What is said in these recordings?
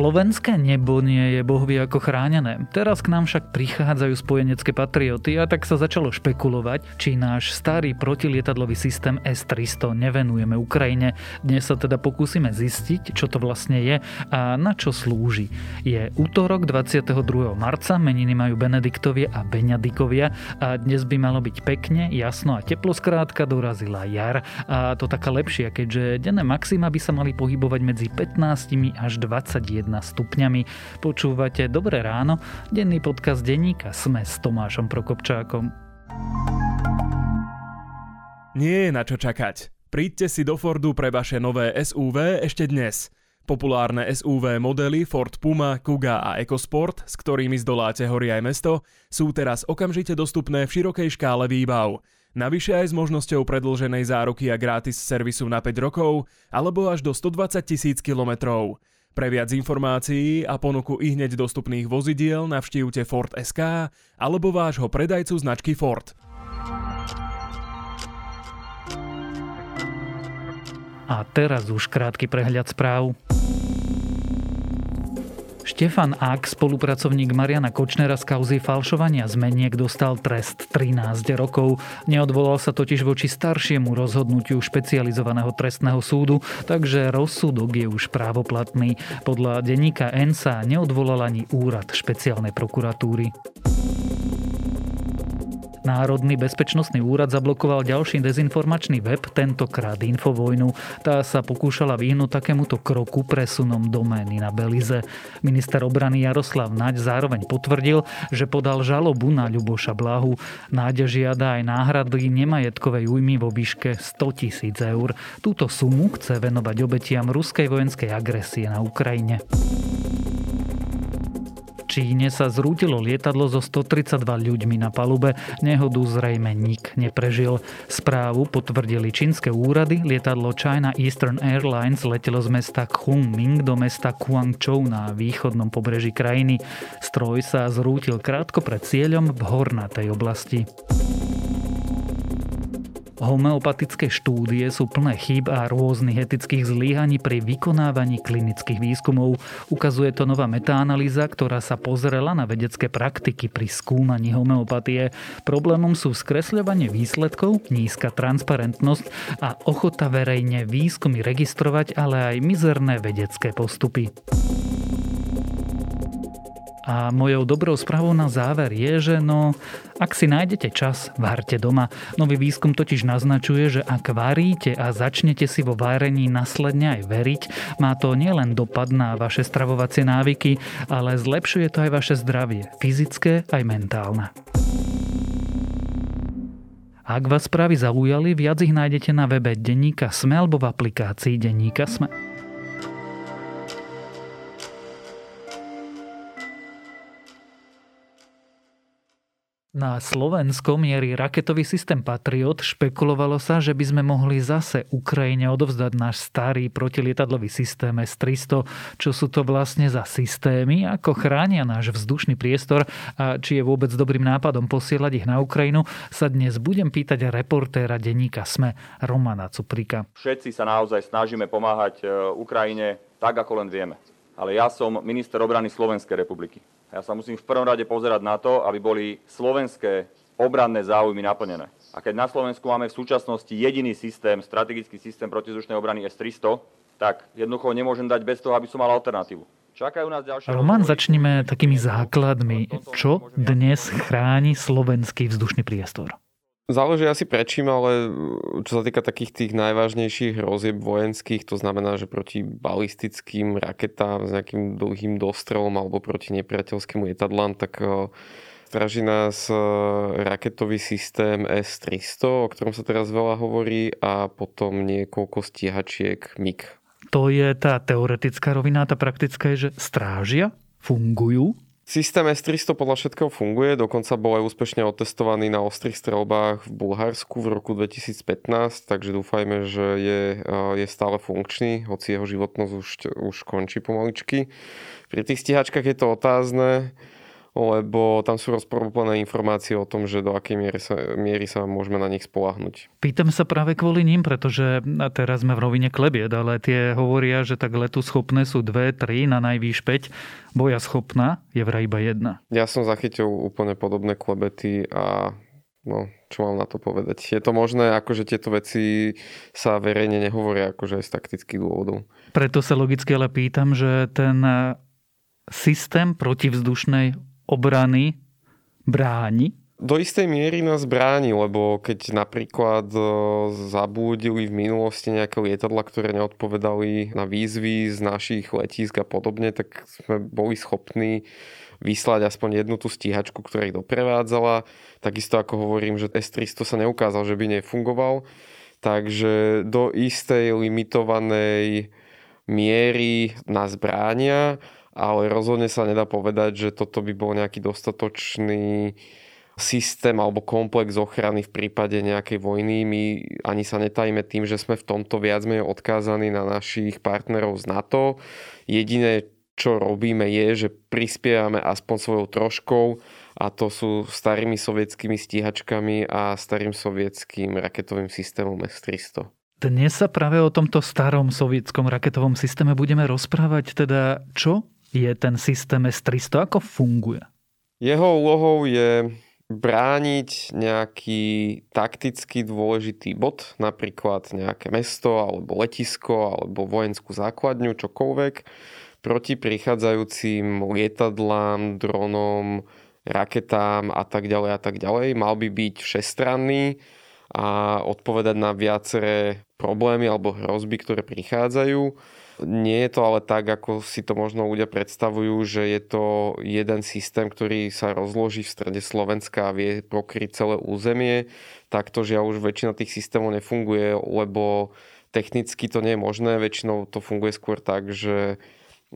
Slovenské nebo nie je bohvie ako chránené. Teraz k nám však prichádzajú spojenecké patrioty a tak sa začalo špekulovať, či náš starý protilietadlový systém S-300 nevenujeme Ukrajine. Dnes sa teda pokúsime zistiť, čo to vlastne je a na čo slúži. Je útorok 22. marca, meniny majú Benediktovie a Beňadikovia a dnes by malo byť pekne, jasno a teplo skrátka dorazila jar a to taká lepšia, keďže denné maxima by sa mali pohybovať medzi 15 až 21 stupňami. Počúvate Dobré ráno, denný podcast denníka Sme s Tomášom Prokopčákom. Nie je na čo čakať. Príďte si do Fordu pre vaše nové SUV ešte dnes. Populárne SUV modely Ford Puma, Kuga a EcoSport, s ktorými zdoláte hory aj mesto, sú teraz okamžite dostupné v širokej škále výbav. Navyše aj s možnosťou predlženej záruky a gratis servisu na 5 rokov alebo až do 120 tisíc kilometrov. Pre viac informácií a ponuku i hneď dostupných vozidiel navštívte Ford SK alebo vášho predajcu značky Ford. A teraz už krátky prehľad správ. Štefan Ak, spolupracovník Mariana Kočnera z kauzy falšovania zmeniek, dostal trest 13 rokov. Neodvolal sa totiž voči staršiemu rozhodnutiu špecializovaného trestného súdu, takže rozsudok je už právoplatný. Podľa denníka N sa neodvolal ani úrad špeciálnej prokuratúry. Národný bezpečnostný úrad zablokoval ďalší dezinformačný web, tentokrát Infovojnu. Tá sa pokúšala vyhnúť takémuto kroku presunom domény na Belize. Minister obrany Jaroslav Naď zároveň potvrdil, že podal žalobu na Ľuboša Blahu. Náď žiada aj náhrady nemajetkovej újmy vo výške 100 tisíc eur. Túto sumu chce venovať obetiam ruskej vojenskej agresie na Ukrajine. Číne sa zrútilo lietadlo so 132 ľuďmi na palube. Nehodu zrejme nik neprežil. Správu potvrdili čínske úrady. Lietadlo China Eastern Airlines letelo z mesta Kunming do mesta Guangzhou na východnom pobreží krajiny. Stroj sa zrútil krátko pred cieľom v hornatej oblasti. Homeopatické štúdie sú plné chýb a rôznych etických zlíhaní pri vykonávaní klinických výskumov. Ukazuje to nová metaanalýza, ktorá sa pozrela na vedecké praktiky pri skúmaní homeopatie. Problémom sú skresľovanie výsledkov, nízka transparentnosť a ochota verejne výskumy registrovať, ale aj mizerné vedecké postupy. A mojou dobrou správou na záver je, že no, ak si nájdete čas, várte doma. Nový výskum totiž naznačuje, že ak varíte a začnete si vo várení následne aj veriť, má to nielen dopad na vaše stravovacie návyky, ale zlepšuje to aj vaše zdravie, fyzické aj mentálne. Ak vás správy zaujali, viac ich nájdete na webe Denníka Sme alebo v aplikácii Denníka Sme. Na Slovensko mierí raketový systém Patriot. Špekulovalo sa, že by sme mohli zase Ukrajine odovzdať náš starý protilietadlový systém S-300. Čo sú to vlastne za systémy? Ako chránia náš vzdušný priestor? A či je vôbec dobrým nápadom posielať ich na Ukrajinu? Sa dnes budem pýtať reportéra denníka SME Romana Cuprika. Všetci sa naozaj snažíme pomáhať e, Ukrajine tak, ako len vieme. Ale ja som minister obrany Slovenskej republiky. Ja sa musím v prvom rade pozerať na to, aby boli slovenské obranné záujmy naplnené. A keď na Slovensku máme v súčasnosti jediný systém, strategický systém protizdušnej obrany S-300, tak jednoducho nemôžem dať bez toho, aby som mal alternatívu. Čakajú nás ďalšie... Roman, začneme takými základmi. Čo dnes chráni slovenský vzdušný priestor? Záleží asi prečím, ale mm, čo sa týka takých tých najvážnejších hrozieb vojenských, to znamená, že proti balistickým raketám s nejakým dlhým dostrelom alebo proti nepriateľskému lietadlám, tak straží nás raketový systém S-300, o ktorom sa teraz veľa hovorí a potom niekoľko stíhačiek MiG. To je tá teoretická rovina, tá praktická je, že strážia, fungujú, Systém S-300 podľa všetkého funguje, dokonca bol aj úspešne otestovaný na ostrých strelbách v Bulharsku v roku 2015, takže dúfajme, že je, je stále funkčný, hoci jeho životnosť už, už končí pomaličky. Pri tých stíhačkách je to otázne, lebo tam sú rozporúplné informácie o tom, že do akej miery sa, miery sa môžeme na nich spolahnuť. Pýtam sa práve kvôli ním, pretože teraz sme v rovine klebied, ale tie hovoria, že tak letu schopné sú dve, tri, na najvýš 5. Boja schopná je vraj iba jedna. Ja som zachytil úplne podobné klebety a no, čo mám na to povedať. Je to možné, akože tieto veci sa verejne nehovoria akože aj z taktických dôvodov. Preto sa logicky ale pýtam, že ten systém protivzdušnej obrany bráni? Do istej miery nás bráni, lebo keď napríklad e, zabúdili v minulosti nejaké lietadla, ktoré neodpovedali na výzvy z našich letísk a podobne, tak sme boli schopní vyslať aspoň jednu tú stíhačku, ktorá ich doprevádzala. Takisto ako hovorím, že S-300 sa neukázal, že by nefungoval. Takže do istej limitovanej miery nás bránia ale rozhodne sa nedá povedať, že toto by bol nejaký dostatočný systém alebo komplex ochrany v prípade nejakej vojny. My ani sa netajíme tým, že sme v tomto viac menej odkázaní na našich partnerov z NATO. Jediné, čo robíme je, že prispievame aspoň svojou troškou a to sú starými sovietskými stíhačkami a starým sovietským raketovým systémom S-300. Dnes sa práve o tomto starom sovietskom raketovom systéme budeme rozprávať, teda čo je ten systém S-300? Ako funguje? Jeho úlohou je brániť nejaký takticky dôležitý bod, napríklad nejaké mesto, alebo letisko, alebo vojenskú základňu, čokoľvek, proti prichádzajúcim lietadlám, dronom, raketám a tak ďalej a tak ďalej. Mal by byť všestranný a odpovedať na viaceré problémy alebo hrozby, ktoré prichádzajú nie je to ale tak, ako si to možno ľudia predstavujú, že je to jeden systém, ktorý sa rozloží v strede Slovenska a vie pokryť celé územie. Takto žiaľ už väčšina tých systémov nefunguje, lebo technicky to nie je možné. Väčšinou to funguje skôr tak, že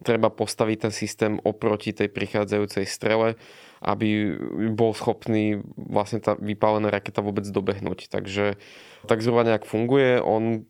treba postaviť ten systém oproti tej prichádzajúcej strele, aby bol schopný vlastne tá vypálená raketa vôbec dobehnúť. Takže tak zhruba nejak funguje. On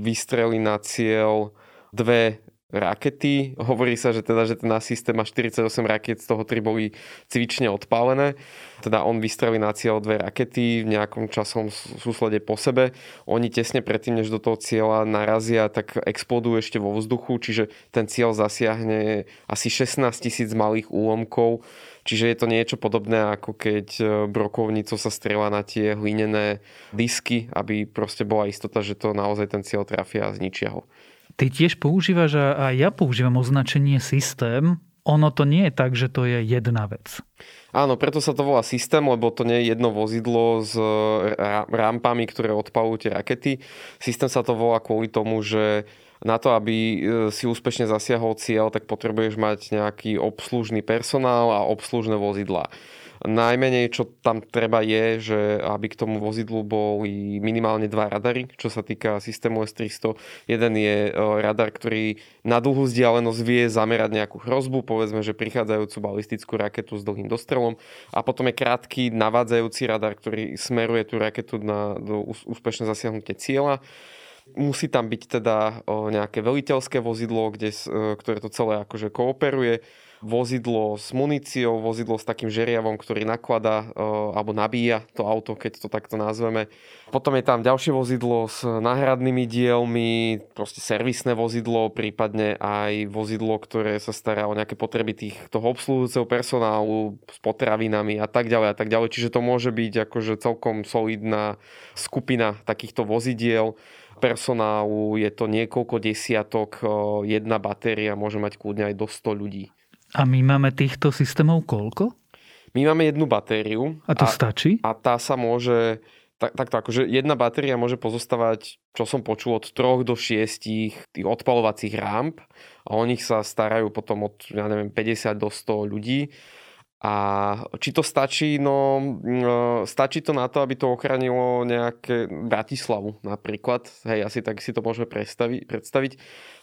vystrelí na cieľ dve rakety. Hovorí sa, že teda, že ten systém má 48 raket, z toho 3 boli cvične odpálené. Teda on vystrelí na cieľ dve rakety v nejakom časom súslede po sebe. Oni tesne predtým, než do toho cieľa narazia, tak explodujú ešte vo vzduchu, čiže ten cieľ zasiahne asi 16 tisíc malých úlomkov. Čiže je to niečo podobné, ako keď e, brokovnicou sa strieľa na tie hlinené disky, aby proste bola istota, že to naozaj ten cieľ trafia a zničia ho. Ty tiež používaš a ja používam označenie systém. Ono to nie je tak, že to je jedna vec. Áno, preto sa to volá systém, lebo to nie je jedno vozidlo s rampami, ktoré odpalujú tie rakety. Systém sa to volá kvôli tomu, že na to, aby e, si úspešne zasiahol cieľ, tak potrebuješ mať nejaký obslužný personál a obslužné vozidlá. Najmenej, čo tam treba je, že aby k tomu vozidlu boli minimálne dva radary, čo sa týka systému S-300. Jeden je e, radar, ktorý na dlhú vzdialenosť vie zamerať nejakú hrozbu, povedzme, že prichádzajúcu balistickú raketu s dlhým dostrelom. A potom je krátky navádzajúci radar, ktorý smeruje tú raketu na, do úspešné zasiahnutie cieľa musí tam byť teda nejaké veliteľské vozidlo, kde, e, ktoré to celé akože kooperuje vozidlo s muníciou, vozidlo s takým žeriavom, ktorý nakladá e, alebo nabíja to auto, keď to takto nazveme. Potom je tam ďalšie vozidlo s náhradnými dielmi, proste servisné vozidlo, prípadne aj vozidlo, ktoré sa stará o nejaké potreby tých, toho obsluhujúceho personálu s potravinami a tak ďalej a tak ďalej. Čiže to môže byť akože celkom solidná skupina takýchto vozidiel personálu, je to niekoľko desiatok, e, jedna batéria môže mať kľudne aj do 100 ľudí. A my máme týchto systémov koľko? My máme jednu batériu. A to a, stačí? A tá sa môže... Tak, takto, akože jedna batéria môže pozostávať, čo som počul, od 3 do 6 tých odpalovacích ramp a o nich sa starajú potom od, ja neviem, 50 do 100 ľudí. A či to stačí? No, no, stačí to na to, aby to ochránilo nejaké Bratislavu napríklad. Hej, asi tak si to môžeme predstaviť.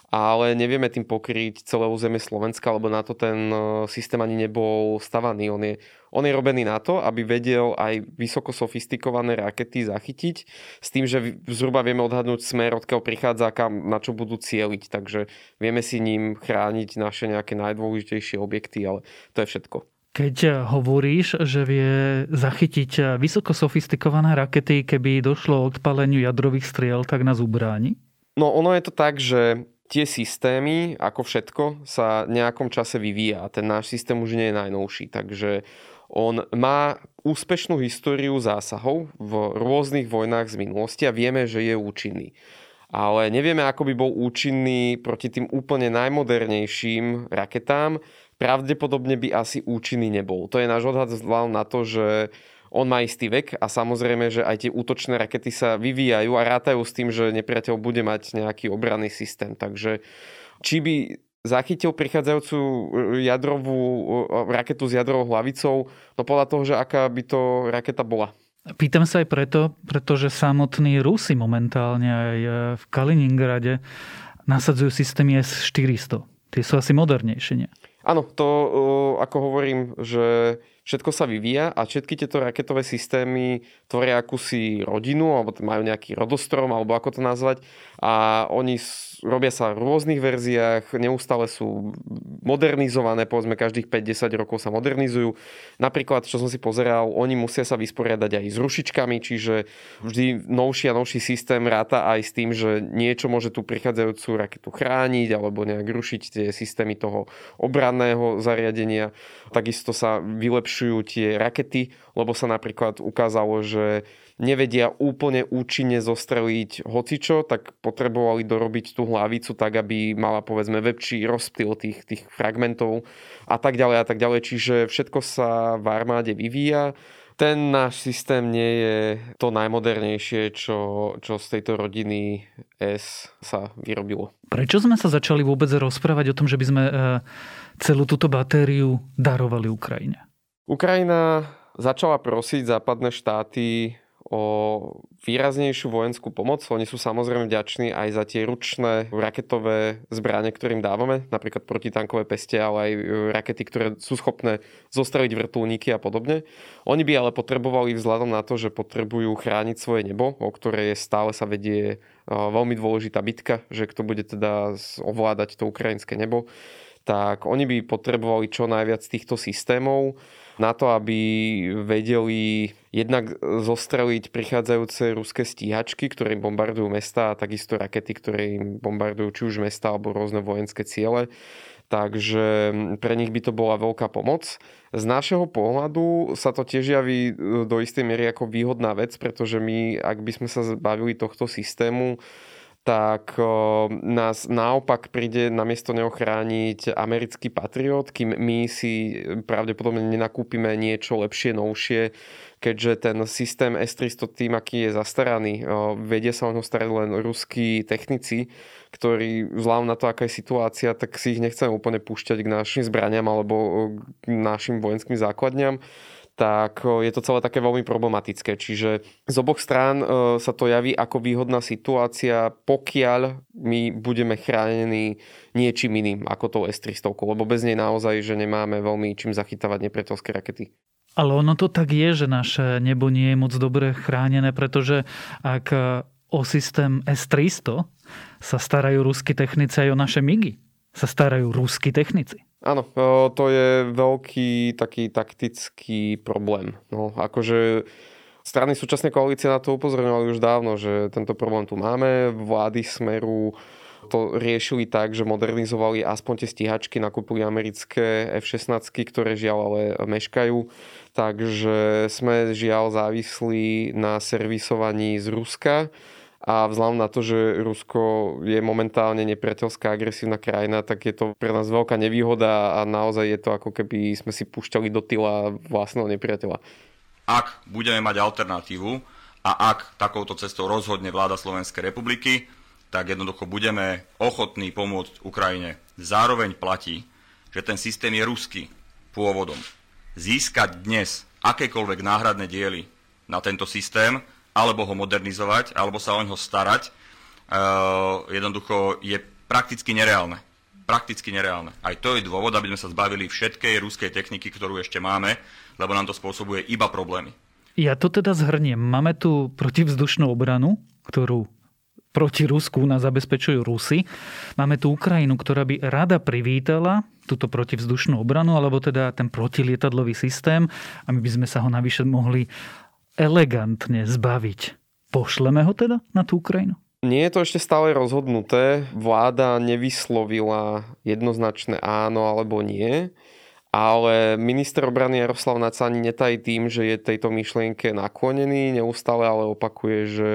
Ale nevieme tým pokryť celé územie Slovenska, lebo na to ten e, systém ani nebol stavaný. On je, on je robený na to, aby vedel aj vysoko sofistikované rakety zachytiť, s tým, že zhruba vieme odhadnúť smer, odkiaľ prichádza, kam, na čo budú cieliť. Takže vieme si ním chrániť naše nejaké najdôležitejšie objekty, ale to je všetko. Keď hovoríš, že vie zachytiť vysoko sofistikované rakety, keby došlo k odpaleniu jadrových striel, tak nás ubráni? No ono je to tak, že tie systémy, ako všetko, sa nejakom čase vyvíja. Ten náš systém už nie je najnovší, takže on má úspešnú históriu zásahov v rôznych vojnách z minulosti a vieme, že je účinný. Ale nevieme, ako by bol účinný proti tým úplne najmodernejším raketám, pravdepodobne by asi účinný nebol. To je náš odhad vzhľadom na to, že on má istý vek a samozrejme, že aj tie útočné rakety sa vyvíjajú a rátajú s tým, že nepriateľ bude mať nejaký obranný systém. Takže či by zachytil prichádzajúcu e, jadrovú e, raketu s jadrovou hlavicou, no podľa toho, že aká by to raketa bola. Pýtam sa aj preto, pretože samotní Rusi momentálne aj e, v Kaliningrade nasadzujú systémy S-400. Tie sú asi modernejšie, nie? Áno, to ako hovorím, že všetko sa vyvíja a všetky tieto raketové systémy tvoria akúsi rodinu, alebo majú nejaký rodostrom, alebo ako to nazvať. A oni robia sa v rôznych verziách, neustále sú modernizované, povedzme každých 5-10 rokov sa modernizujú. Napríklad, čo som si pozeral, oni musia sa vysporiadať aj s rušičkami, čiže vždy novší a novší systém ráta aj s tým, že niečo môže tú prichádzajúcu raketu chrániť alebo nejak rušiť tie systémy toho obranného zariadenia. Takisto sa vylepšujú tie rakety, lebo sa napríklad ukázalo, že nevedia úplne účinne zostreliť hocičo, tak potrebovali dorobiť tú hlavicu tak, aby mala povedzme väčší rozptyl tých, tých fragmentov a tak ďalej a tak ďalej. Čiže všetko sa v armáde vyvíja. Ten náš systém nie je to najmodernejšie, čo, čo z tejto rodiny S sa vyrobilo. Prečo sme sa začali vôbec rozprávať o tom, že by sme e, celú túto batériu darovali Ukrajine? Ukrajina začala prosiť západné štáty o výraznejšiu vojenskú pomoc. Oni sú samozrejme vďační aj za tie ručné raketové zbranie, ktorým dávame, napríklad protitankové peste, ale aj rakety, ktoré sú schopné zostraviť vrtulníky a podobne. Oni by ale potrebovali vzhľadom na to, že potrebujú chrániť svoje nebo, o ktoré stále sa vedie veľmi dôležitá bitka, že kto bude teda ovládať to ukrajinské nebo, tak oni by potrebovali čo najviac týchto systémov na to, aby vedeli jednak zostreliť prichádzajúce ruské stíhačky, ktoré im bombardujú mesta a takisto rakety, ktoré im bombardujú či už mesta alebo rôzne vojenské ciele. Takže pre nich by to bola veľká pomoc. Z našeho pohľadu sa to tiež javí do istej miery ako výhodná vec, pretože my, ak by sme sa zbavili tohto systému, tak nás naopak príde namiesto neho chrániť americký patriot, kým my si pravdepodobne nenakúpime niečo lepšie, novšie, keďže ten systém S-300 tým, aký je zastaraný, vedia sa o ňo starať len ruskí technici, ktorí vzhľadom na to, aká je situácia, tak si ich nechceme úplne púšťať k našim zbraniam alebo k našim vojenským základňam tak je to celé také veľmi problematické. Čiže z oboch strán sa to javí ako výhodná situácia, pokiaľ my budeme chránení niečím iným ako tou S-300, lebo bez nej naozaj, že nemáme veľmi čím zachytávať nepriateľské rakety. Ale ono to tak je, že naše nebo nie je moc dobre chránené, pretože ak o systém S-300 sa starajú ruskí technici aj o naše MIGy, sa starajú ruskí technici. Áno, to je veľký taký taktický problém. No, akože strany súčasnej koalície na to upozorňovali už dávno, že tento problém tu máme. Vlády Smeru to riešili tak, že modernizovali aspoň tie stíhačky, nakúpili americké F-16, ktoré žiaľ ale meškajú. Takže sme žiaľ závislí na servisovaní z Ruska a vzhľadom na to, že Rusko je momentálne nepriateľská agresívna krajina, tak je to pre nás veľká nevýhoda a naozaj je to ako keby sme si púšťali do tyla vlastného nepriateľa. Ak budeme mať alternatívu a ak takouto cestou rozhodne vláda Slovenskej republiky, tak jednoducho budeme ochotní pomôcť Ukrajine. Zároveň platí, že ten systém je ruský pôvodom. Získať dnes akékoľvek náhradné diely na tento systém alebo ho modernizovať, alebo sa o neho starať, uh, jednoducho je prakticky nereálne. Prakticky nereálne. Aj to je dôvod, aby sme sa zbavili všetkej ruskej techniky, ktorú ešte máme, lebo nám to spôsobuje iba problémy. Ja to teda zhrniem. Máme tu protivzdušnú obranu, ktorú proti Rusku nás zabezpečujú Rusy. Máme tu Ukrajinu, ktorá by rada privítala túto protivzdušnú obranu, alebo teda ten protilietadlový systém a my by sme sa ho navyše mohli elegantne zbaviť. Pošleme ho teda na tú Ukrajinu? Nie je to ešte stále rozhodnuté. Vláda nevyslovila jednoznačné áno alebo nie. Ale minister obrany Jaroslav Nac ani netají tým, že je tejto myšlienke naklonený. Neustále ale opakuje, že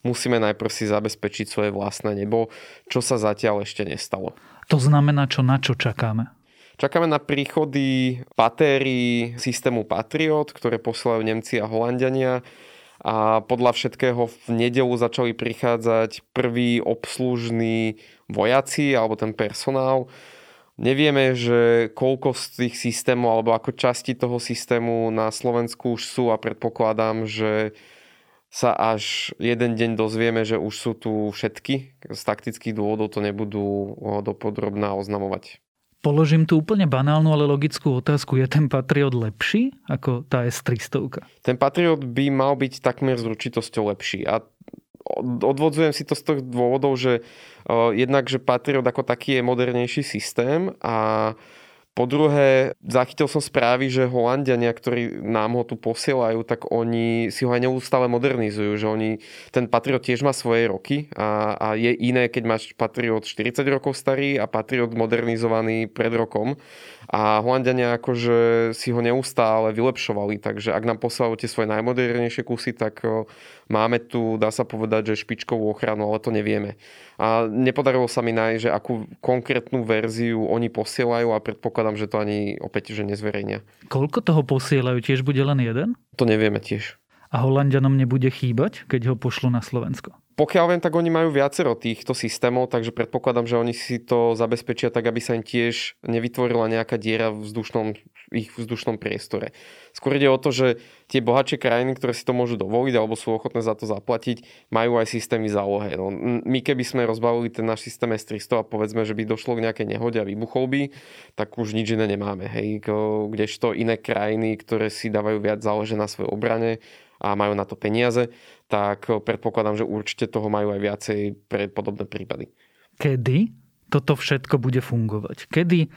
musíme najprv si zabezpečiť svoje vlastné nebo, čo sa zatiaľ ešte nestalo. To znamená, čo na čo čakáme? Čakáme na príchody patérií systému Patriot, ktoré posielajú Nemci a Holandiania a podľa všetkého v nedelu začali prichádzať prví obslužní vojaci alebo ten personál. Nevieme, že koľko z tých systémov alebo ako časti toho systému na Slovensku už sú a predpokladám, že sa až jeden deň dozvieme, že už sú tu všetky. Z taktických dôvodov to nebudú dopodrobná oznamovať. Položím tu úplne banálnu, ale logickú otázku. Je ten Patriot lepší ako tá S-300? Ten Patriot by mal byť takmer s určitosťou lepší. A odvodzujem si to z toho dôvodov, že uh, jednak, že Patriot ako taký je modernejší systém a po druhé, zachytil som správy, že Holandiania, ktorí nám ho tu posielajú, tak oni si ho aj neustále modernizujú, že oni, ten Patriot tiež má svoje roky a, a je iné, keď máš Patriot 40 rokov starý a Patriot modernizovaný pred rokom. A Holandiania akože si ho neustále vylepšovali, takže ak nám posielajú tie svoje najmodernejšie kusy, tak máme tu, dá sa povedať, že špičkovú ochranu, ale to nevieme. A nepodarilo sa mi nájsť, že akú konkrétnu verziu oni posielajú a predpokladám, že to ani opäť že nezverejnia. Koľko toho posielajú? Tiež bude len jeden? To nevieme tiež. A Holandianom nebude chýbať, keď ho pošlu na Slovensko? Pokiaľ viem, tak oni majú viacero týchto systémov, takže predpokladám, že oni si to zabezpečia tak, aby sa im tiež nevytvorila nejaká diera v vzdušnom, ich vzdušnom priestore. Skôr ide o to, že tie bohatšie krajiny, ktoré si to môžu dovoliť alebo sú ochotné za to zaplatiť, majú aj systémy zálohe. No, my keby sme rozbavili ten náš systém S300 a povedzme, že by došlo k nejakej nehode a vybuchol by, tak už nič iné nemáme. Hej. Kdežto iné krajiny, ktoré si dávajú viac zálože na svojej obrane, a majú na to peniaze, tak predpokladám, že určite toho majú aj viacej pre podobné prípady. Kedy toto všetko bude fungovať? Kedy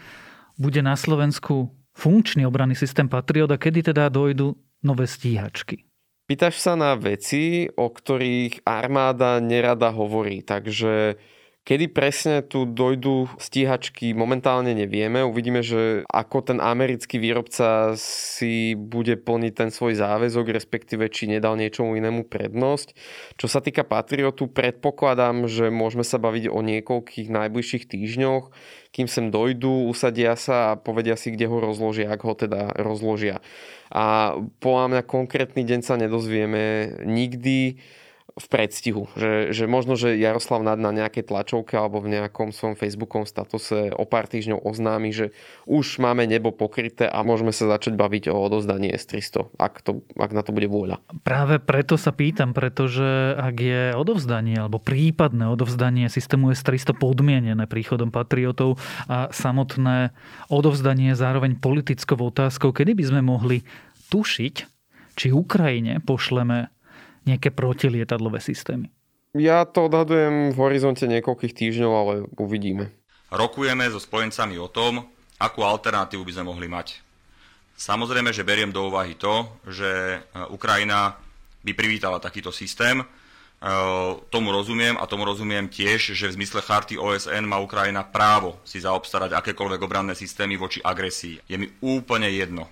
bude na Slovensku funkčný obranný systém Patriot a kedy teda dojdu nové stíhačky? Pýtaš sa na veci, o ktorých armáda nerada hovorí, takže Kedy presne tu dojdú stíhačky, momentálne nevieme. Uvidíme, že ako ten americký výrobca si bude plniť ten svoj záväzok, respektíve či nedal niečomu inému prednosť. Čo sa týka Patriotu, predpokladám, že môžeme sa baviť o niekoľkých najbližších týždňoch, kým sem dojdú, usadia sa a povedia si, kde ho rozložia, ak ho teda rozložia. A podľa mňa konkrétny deň sa nedozvieme nikdy v predstihu. Že, že možno, že Jaroslav Nad na nejakej tlačovke alebo v nejakom svojom Facebookom statuse o pár týždňov oznámi, že už máme nebo pokryté a môžeme sa začať baviť o odozdaní S300, ak, to, ak na to bude vôľa. Práve preto sa pýtam, pretože ak je odovzdanie alebo prípadné odovzdanie systému S300 podmienené príchodom patriotov a samotné odovzdanie zároveň politickou otázkou, kedy by sme mohli tušiť, či Ukrajine pošleme nejaké protilietadlové systémy? Ja to odhadujem v horizonte niekoľkých týždňov, ale uvidíme. Rokujeme so spojencami o tom, akú alternatívu by sme mohli mať. Samozrejme, že beriem do úvahy to, že e, Ukrajina by privítala takýto systém. E, tomu rozumiem a tomu rozumiem tiež, že v zmysle charty OSN má Ukrajina právo si zaobstarať akékoľvek obranné systémy voči agresii. Je mi úplne jedno,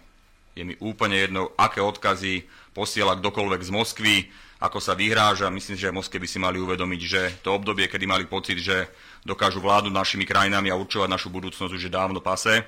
je mi úplne jedno, aké odkazy posiela kdokoľvek z Moskvy, ako sa vyhráža. Myslím, že v Moskve by si mali uvedomiť, že to obdobie, kedy mali pocit, že dokážu vládnuť našimi krajinami a určovať našu budúcnosť, už je dávno pase.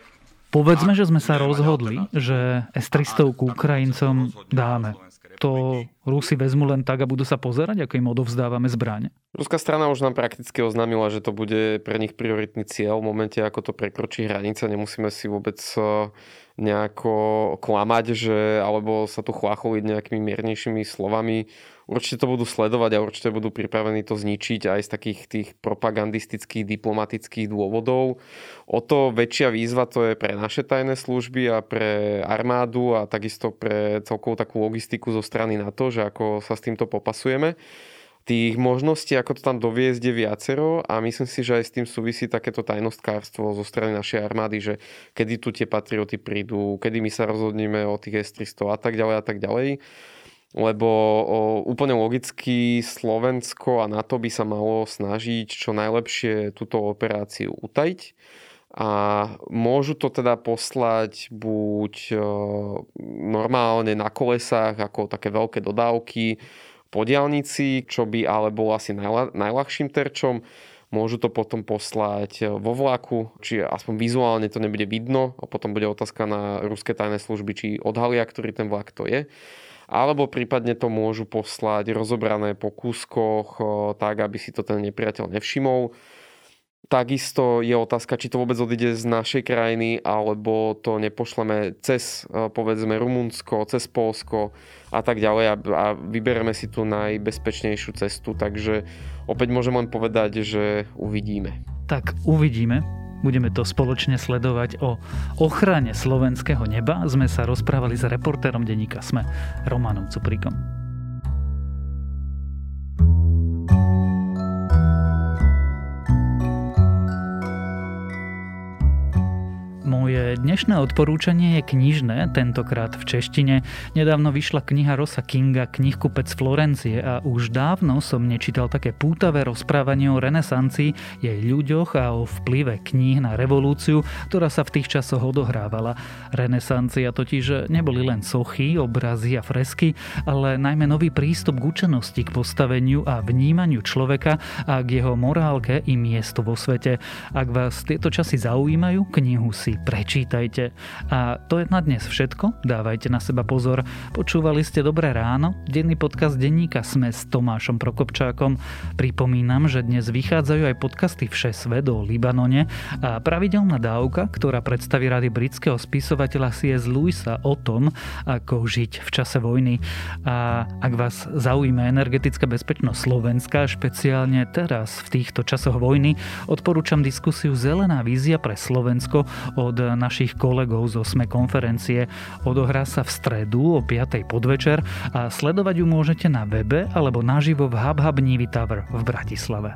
Povedzme, že sme sa rozhodli, že S-300 k Ukrajincom dáme. To Rusi vezmu len tak a budú sa pozerať, ako im odovzdávame zbrane? Ruská strana už nám prakticky oznámila, že to bude pre nich prioritný cieľ v momente, ako to prekročí hranice. Nemusíme si vôbec eh, nejako klamať, že, alebo sa tu chlácholiť nejakými miernejšími slovami. Určite to budú sledovať a určite budú pripravení to zničiť aj z takých tých propagandistických, diplomatických dôvodov. O to väčšia výzva to je pre naše tajné služby a pre armádu a takisto pre celkovú takú logistiku zo strany NATO, že ako sa s týmto popasujeme. Tých možností, ako to tam doviezť, je viacero a myslím si, že aj s tým súvisí takéto tajnostkárstvo zo strany našej armády, že kedy tu tie patrioty prídu, kedy my sa rozhodneme o tých S-300 a tak ďalej a tak ďalej. Lebo úplne logicky Slovensko a NATO by sa malo snažiť čo najlepšie túto operáciu utajiť a môžu to teda poslať buď normálne na kolesách ako také veľké dodávky, po diálnici, čo by ale bol asi najla, najľahším terčom. Môžu to potom poslať vo vlaku, či aspoň vizuálne to nebude vidno a potom bude otázka na ruské tajné služby, či odhalia, ktorý ten vlak to je. Alebo prípadne to môžu poslať rozobrané po kúskoch tak, aby si to ten nepriateľ nevšimol Takisto je otázka, či to vôbec odíde z našej krajiny, alebo to nepošleme cez, povedzme, Rumunsko, cez Polsko a tak ďalej a, a vybereme si tú najbezpečnejšiu cestu. Takže opäť môžem len povedať, že uvidíme. Tak uvidíme. Budeme to spoločne sledovať o ochrane slovenského neba. Sme sa rozprávali s reportérom denníka Sme, Romanom Cuprikom. Moje dnešné odporúčanie je knižné, tentokrát v češtine. Nedávno vyšla kniha Rosa Kinga Knihkupec Florencie a už dávno som nečítal také pútavé rozprávanie o renesancii, jej ľuďoch a o vplyve kníh na revolúciu, ktorá sa v tých časoch odohrávala. Renesancia totiž neboli len sochy, obrazy a fresky, ale najmä nový prístup k učenosti, k postaveniu a vnímaniu človeka a k jeho morálke i miestu vo svete. Ak vás tieto časy zaujímajú, knihu si prečítajte. A to je na dnes všetko. Dávajte na seba pozor. Počúvali ste Dobré ráno, denný podcast denníka Sme s Tomášom Prokopčákom. Pripomínam, že dnes vychádzajú aj podcasty Všesvet o Libanone a pravidelná dávka, ktorá predstaví rady britského spisovateľa C.S. Lewisa o tom, ako žiť v čase vojny. A ak vás zaujíma energetická bezpečnosť Slovenska, špeciálne teraz v týchto časoch vojny, odporúčam diskusiu Zelená vízia pre Slovensko od našich kolegov zo SME konferencie. Odohrá sa v stredu o 5. podvečer a sledovať ju môžete na webe alebo naživo v HubHub Nivy Tower v Bratislave.